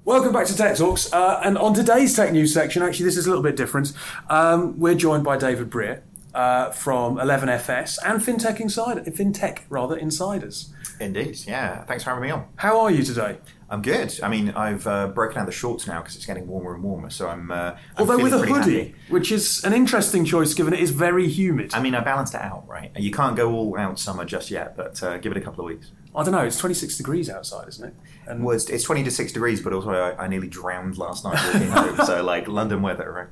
Welcome back to Tech Talks. Uh, and on today's tech news section, actually, this is a little bit different. Um, we're joined by David Brear uh, from 11FS and FinTech Insider, FinTech rather Insiders. Indeed, yeah. Thanks for having me on. How are you today? I'm good. I mean, I've uh, broken out the shorts now because it's getting warmer and warmer. So I'm. Uh, I'm Although with a hoodie, happy. which is an interesting choice given it is very humid. I mean, I balanced it out, right? You can't go all out summer just yet, but uh, give it a couple of weeks. I don't know. It's 26 degrees outside, isn't it? And Well, it's, it's 20 to 6 degrees, but also I, I nearly drowned last night walking home. So, like, London weather, right?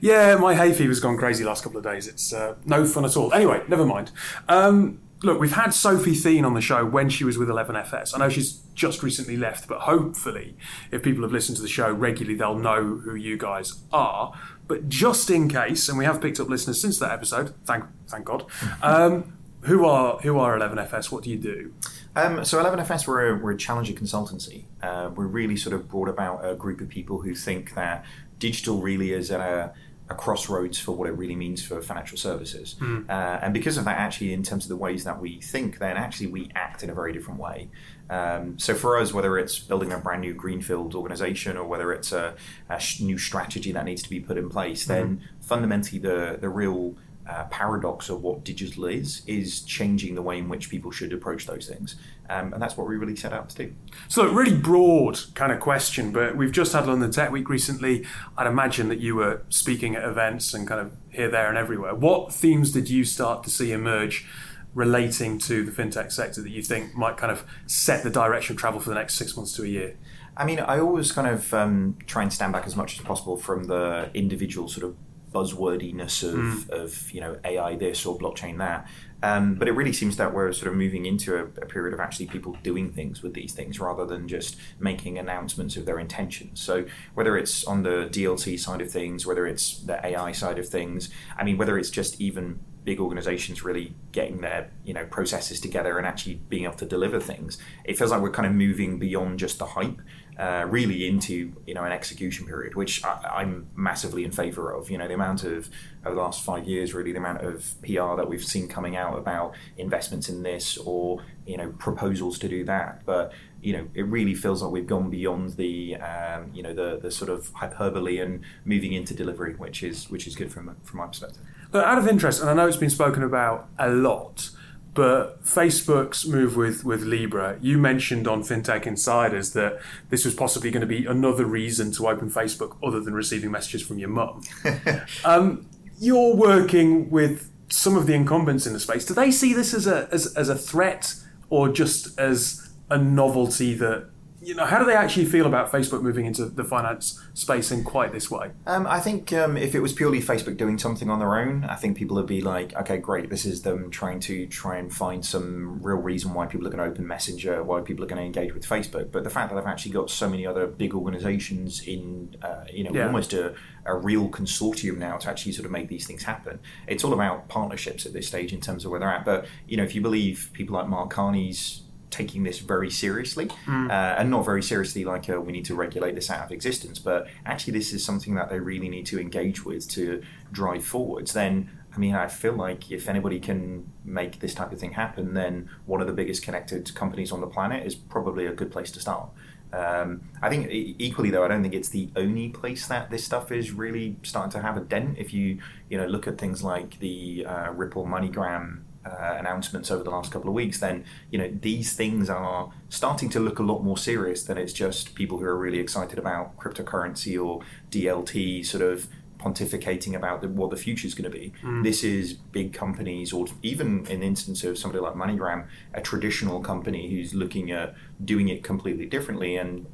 yeah, my hay fever's gone crazy last couple of days. It's uh, no fun at all. Anyway, never mind. Um, look, we've had Sophie Thien on the show when she was with 11FS. I know she's just recently left, but hopefully, if people have listened to the show regularly, they'll know who you guys are. But just in case, and we have picked up listeners since that episode, thank thank God. Um, who are who are 11FS? What do you do? Um, so 11FS, we're a, we're a challenger consultancy. Uh, we're really sort of brought about a group of people who think that digital really is at a, a crossroads for what it really means for financial services. Uh, and because of that, actually, in terms of the ways that we think, then actually we act in a very different way. Um, so for us, whether it's building a brand new greenfield organization or whether it's a, a sh- new strategy that needs to be put in place, then fundamentally the, the real uh, paradox of what digital is is changing the way in which people should approach those things, um, and that's what we really set out to do. So, a really broad kind of question, but we've just had London Tech Week recently. I'd imagine that you were speaking at events and kind of here, there, and everywhere. What themes did you start to see emerge relating to the fintech sector that you think might kind of set the direction of travel for the next six months to a year? I mean, I always kind of um, try and stand back as much as possible from the individual sort of buzzwordiness of, of you know AI this or blockchain that. Um, but it really seems that we're sort of moving into a, a period of actually people doing things with these things rather than just making announcements of their intentions. So whether it's on the DLT side of things, whether it's the AI side of things, I mean, whether it's just even big organizations really getting their you know processes together and actually being able to deliver things it feels like we're kind of moving beyond just the hype uh, really into you know an execution period which I, i'm massively in favor of. You know the amount of over the last five years really the amount of pr that we've seen coming out about investments in this or you know proposals to do that. But you know it really feels like we've gone beyond the um, you know the the sort of hyperbole and moving into delivery which is which is good from from my perspective. But out of interest, and I know it's been spoken about a lot, but Facebook's move with, with Libra, you mentioned on FinTech Insiders that this was possibly going to be another reason to open Facebook other than receiving messages from your mum. um, you're working with some of the incumbents in the space. Do they see this as a, as, as a threat or just as a novelty that, you know, how do they actually feel about Facebook moving into the finance space in quite this way? Um, I think um, if it was purely Facebook doing something on their own, I think people would be like, okay, great, this is them trying to try and find some real reason why people are going to open Messenger, why people are going to engage with Facebook. But the fact that they've actually got so many other big organizations in, uh, you know, Yeah. almost a, a real consortium now to actually sort of make these things happen. It's all about partnerships at this stage in terms of where they're at. But, you know, if you believe people like Mark Carney's taking this very seriously uh, and not very seriously like uh, we need to regulate this out of existence but actually this is something that they really need to engage with to drive forwards then I mean, I feel like if anybody can make this type of thing happen, then one of the biggest connected companies on the planet is probably a good place to start. Um, I think equally though, I don't think it's the only place that this stuff is really starting to have a dent. If you you know look at things like the uh, Ripple MoneyGram uh, announcements over the last couple of weeks, then you know these things are starting to look a lot more serious than it's just people who are really excited about cryptocurrency or DLT sort of pontificating about the, what the future is going to be. This is big companies, or even in the instance of somebody like MoneyGram, a traditional company who's looking at doing it completely differently and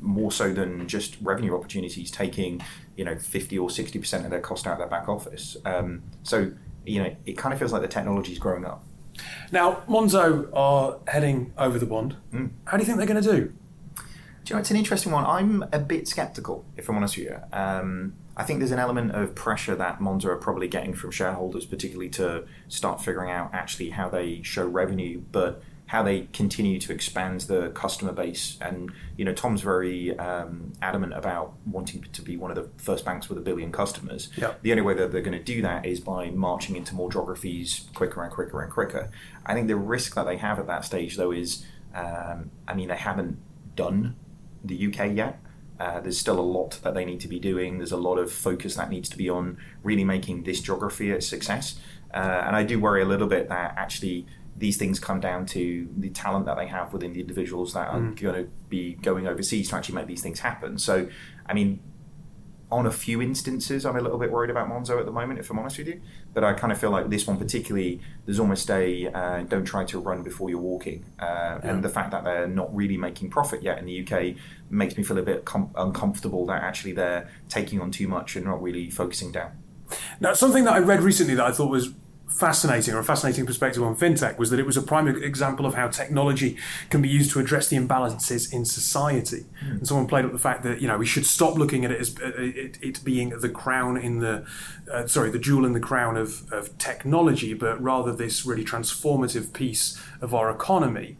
more so than just revenue opportunities, taking you know fifty or sixty percent of their cost out of their back office. Um, so you know, it kind of feels like the technology is growing up. Now, Monzo are heading over the bond. Mm. How do you think they're going to do? Do you know, it's an interesting one. I'm a bit skeptical, if I'm honest with you. Um, I think there's an element of pressure that Monzo are probably getting from shareholders, particularly to start figuring out actually how they show revenue, but how they continue to expand the customer base. And you know, Tom's very um, adamant about wanting to be one of the first banks with a billion customers. Yep. The only way that they're going to do that is by marching into more geographies quicker and quicker and quicker. I think the risk that they have at that stage, though, is um, I mean, they haven't done the UK yet. Uh, there's still a lot that they need to be doing. There's a lot of focus that needs to be on really making this geography a success. Uh, and I do worry a little bit that actually these things come down to the talent that they have within the individuals that are Mm. going to be going overseas to actually make these things happen. So, I mean, on a few instances, I'm a little bit worried about Monzo at the moment, if I'm honest with you. But I kind of feel like this one particularly, there's almost a uh, don't try to run before you're walking. Uh, And the fact that they're not really making profit yet in the UK makes me feel a bit com- uncomfortable that actually they're taking on too much and not really focusing down. Now, something that I read recently that I thought was fascinating, or a fascinating perspective on fintech, was that it was a prime example of how technology can be used to address the imbalances in society. And someone played up the fact that you know we should stop looking at it as uh, it, it being the crown in the, uh, sorry, the jewel in the crown of, of technology, but rather this really transformative piece of our economy.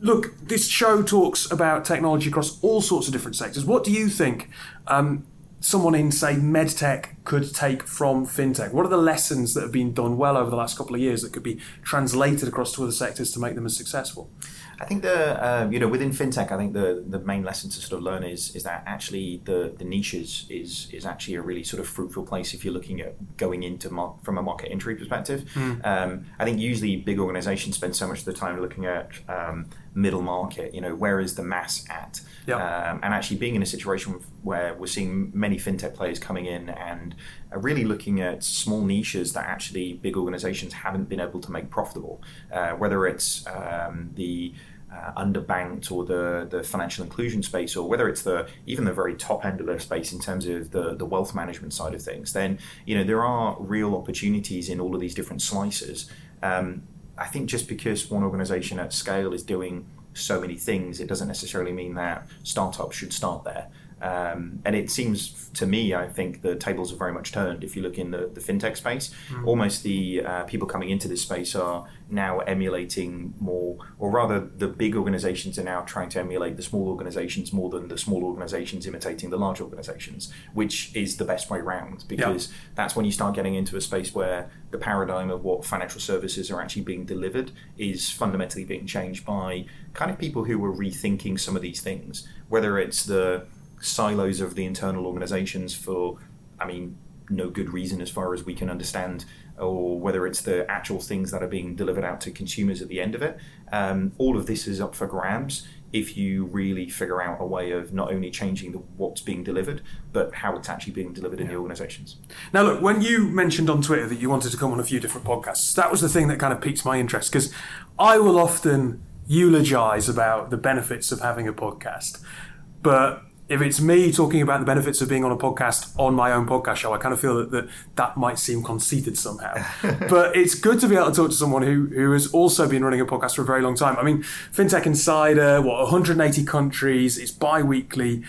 Look, this show talks about technology across all sorts of different sectors. What do you think um, someone in, say, medtech could take from fintech? What are the lessons that have been done well over the last couple of years that could be translated across to other sectors to make them as successful? I think the uh, you know within fintech, I think the the main lesson to sort of learn is is that actually the the niches is is actually a really sort of fruitful place if you're looking at going into mar- from a market entry perspective. Um, I think usually big organizations spend so much of the time looking at um, middle market. You know, where is the mass at? Yeah. Um, and actually being in a situation where we're seeing many fintech players coming in and are really looking at small niches that actually big organizations haven't been able to make profitable, uh, whether it's um, the uh, underbanked or the, the financial inclusion space, or whether it's the even the very top end of the space in terms of the, the wealth management side of things, then you know there are real opportunities in all of these different slices. Um, I think just because one organization at scale is doing so many things, it doesn't necessarily mean that startups should start there. Um, and it seems to me, I think the tables are very much turned. If you look in the, the fintech space, almost the uh, people coming into this space are now emulating more, or rather, the big organizations are now trying to emulate the small organizations more than the small organizations imitating the large organizations, which is the best way round. Because that's when you start getting into a space where the paradigm of what financial services are actually being delivered is fundamentally being changed by kind of people who are rethinking some of these things, whether it's the silos of the internal organizations for, I mean, no good reason as far as we can understand, or whether it's the actual things that are being delivered out to consumers at the end of it. Um, all of this is up for grabs if you really figure out a way of not only changing the, what's being delivered, but how it's actually being delivered in the organizations. Now, look, when you mentioned on Twitter that you wanted to come on a few different podcasts, that was the thing that kind of piqued my interest because I will often eulogize about the benefits of having a podcast. But if it's me talking about the benefits of being on a podcast on my own podcast show, I kind of feel that that, that might seem conceited somehow. but it's good to be able to talk to someone who, who has also been running a podcast for a very long time. I mean, FinTech Insider, what, 180 countries, it's bi weekly.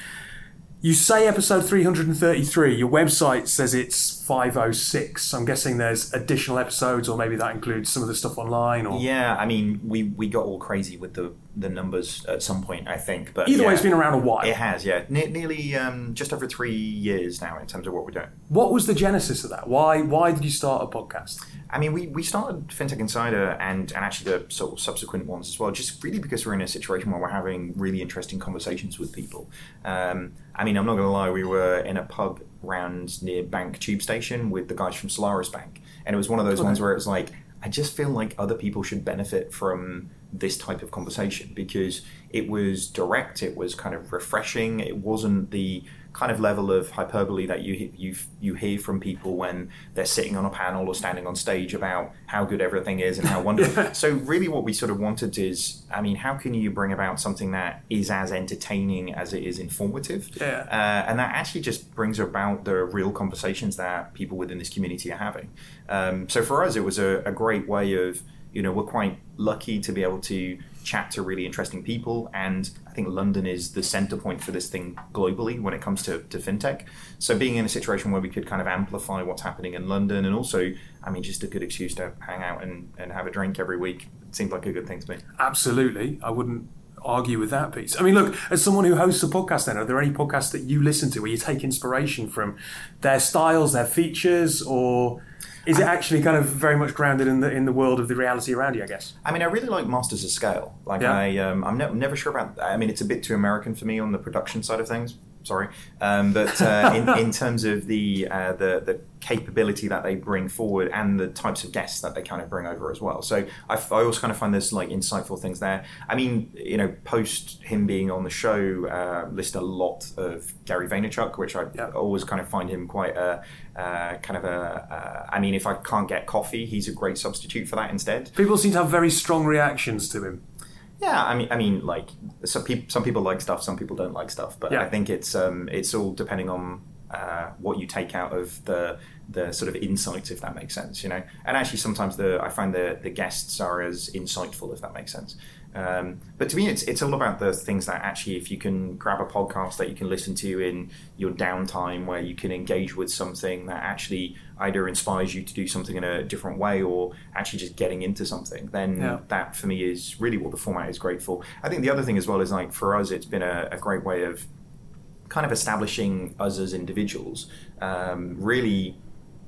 You say episode 333. Your website says it's 506. I'm guessing there's additional episodes, or maybe that includes some of the stuff online. Or Yeah, I mean, we, we got all crazy with the, the numbers at some point, I think. But either yeah, way, it's been around a while. It has, yeah, ne- nearly um, just over three years now in terms of what we're doing. What was the genesis of that? Why why did you start a podcast? I mean, we, we started FinTech Insider and, and actually the sort of subsequent ones as well, just really because we're in a situation where we're having really interesting conversations with people. Um, I mean, I'm not going to lie, we were in a pub round near Bank Tube Station with the guys from Solaris Bank. And it was one of those Okay. ones where it was like, I just feel like other people should benefit from this type of conversation because it was direct, it was kind of refreshing, it wasn't the kind of level of hyperbole that you you you hear from people when they're sitting on a panel or standing on stage about how good everything is and how wonderful. So really, what we sort of wanted is, I mean, how can you bring about something that is as entertaining as it is informative? Yeah. Uh, and that actually just brings about the real conversations that people within this community are having. Um, so for us, it was a, a great way of, you know, we're quite lucky to be able to chat to really interesting people. And I think London is the center point for this thing globally when it comes to, to fintech. So being in a situation where we could kind of amplify what's happening in London and also, I mean, just a good excuse to hang out and, and have a drink every week seems like a good thing to me. Absolutely. I wouldn't argue with that piece. I mean, look, as someone who hosts a podcast, then, are there any podcasts that you listen to where you take inspiration from their styles, their features, or is it actually kind of very much grounded in the in the world of the reality around you? I guess. I mean, I really like Masters of Scale. Like, Yeah. I, um, I'm ne- never sure about. I mean, it's a bit too American for me on the production side of things. Sorry, um, but uh, in, in terms of the uh, the the capability that they bring forward and the types of guests that they kind of bring over as well. So I, I also kind of find there's like insightful things there. I mean, you know, post him being on the show, uh, list a lot of Gary Vaynerchuk, which I Yeah. always kind of find him quite a uh, kind of a. Uh, I mean, if I can't get coffee, he's a great substitute for that instead. People seem to have very strong reactions to him. Yeah, I mean, I mean, like some people, some people like stuff, some people don't like stuff, but Yeah. I think it's um, it's all depending on uh, what you take out of the the sort of insights, if that makes sense, you know. And actually, sometimes the I find the the guests are as insightful, if that makes sense. Um, but to me, it's it's all about the things that actually, if you can grab a podcast that you can listen to in your downtime, where you can engage with something that actually either inspires you to do something in a different way, or actually just getting into something, then Yeah. that for me is really what the format is great for. I think the other thing as well is like for us, it's been a, a great way of kind of establishing us as individuals. Um, really,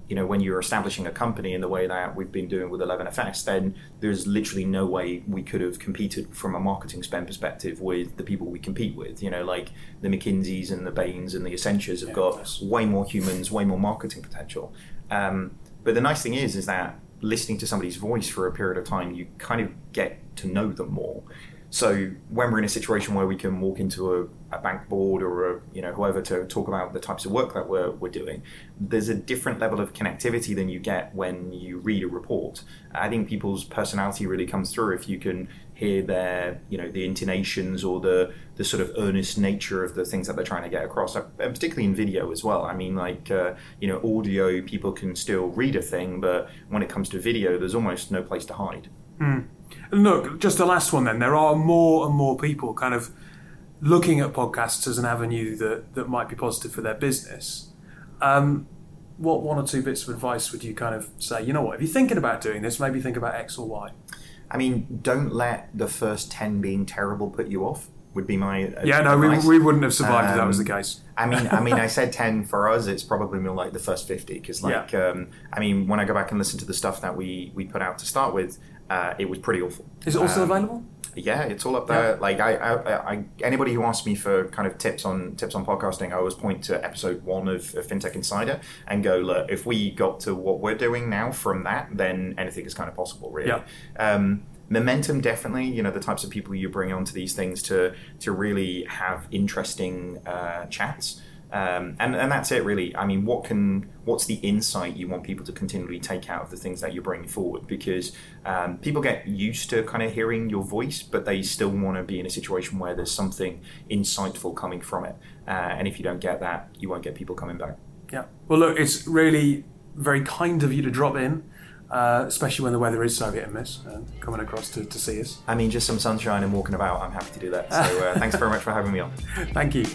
you know, when you're establishing a company in the way that we've been doing with 11FS, then there's literally no way we could have competed from a marketing spend perspective with the people we compete with. You know, like the McKinseys and the Bains and the Accentures have Yeah, got way more humans, way more marketing potential. Um, but the nice thing is, is that listening to somebody's voice for a period of time, you kind of get to know them more. So when we're in a situation where we can walk into a, a bank board or a, you know whoever to talk about the types of work that we're, we're doing, there's a different level of connectivity than you get when you read a report. I think people's personality really comes through if you can hear their you know the intonations or the the sort of earnest nature of the things that they're trying to get across, and particularly in video as well. I mean, like uh, you know, audio people can still read a thing, but when it comes to video, there's almost no place to hide. And look, just the last one then. There are more and more people kind of looking at podcasts as an avenue that, that might be positive for their business. Um, what one or two bits of advice would you kind of say, you know what, if you're thinking about doing this, maybe think about X or Y? I mean, don't let the first 10 being terrible put you off, would be my uh, Yeah, no, we, advice. we wouldn't have survived if that was the Um, case. I mean, I mean, I said 10 for us, it's probably more like the first 50 because like, um, I mean, when I go back and listen to the stuff that we, we put out to start with, uh, it was pretty awful. Is it also Um, available? Yeah, it's all up there. Like I, I, I, anybody who asks me for kind of tips on tips on podcasting, I always point to episode one of, of FinTech Insider and go, look, if we got to what we're doing now from that, then anything is kind of possible, really. Yeah. Um, momentum, definitely. You know, the types of people you bring onto these things to to really have interesting uh, chats. Um, and, and that's it really. I mean, what can what's the insight you want people to continually take out of the things that you're bringing forward? Because um, people get used to kind of hearing your voice, but they still want to be in a situation where there's something insightful coming from it. Uh, and if you don't get that, you won't get people coming back. Yeah. Well, look, it's really very kind of you to drop in, uh, especially when the weather is so hit and miss, and coming across to, to see us. I mean, just some sunshine and walking about. I'm happy to do that. So uh, thanks very much for having me on. Thank you.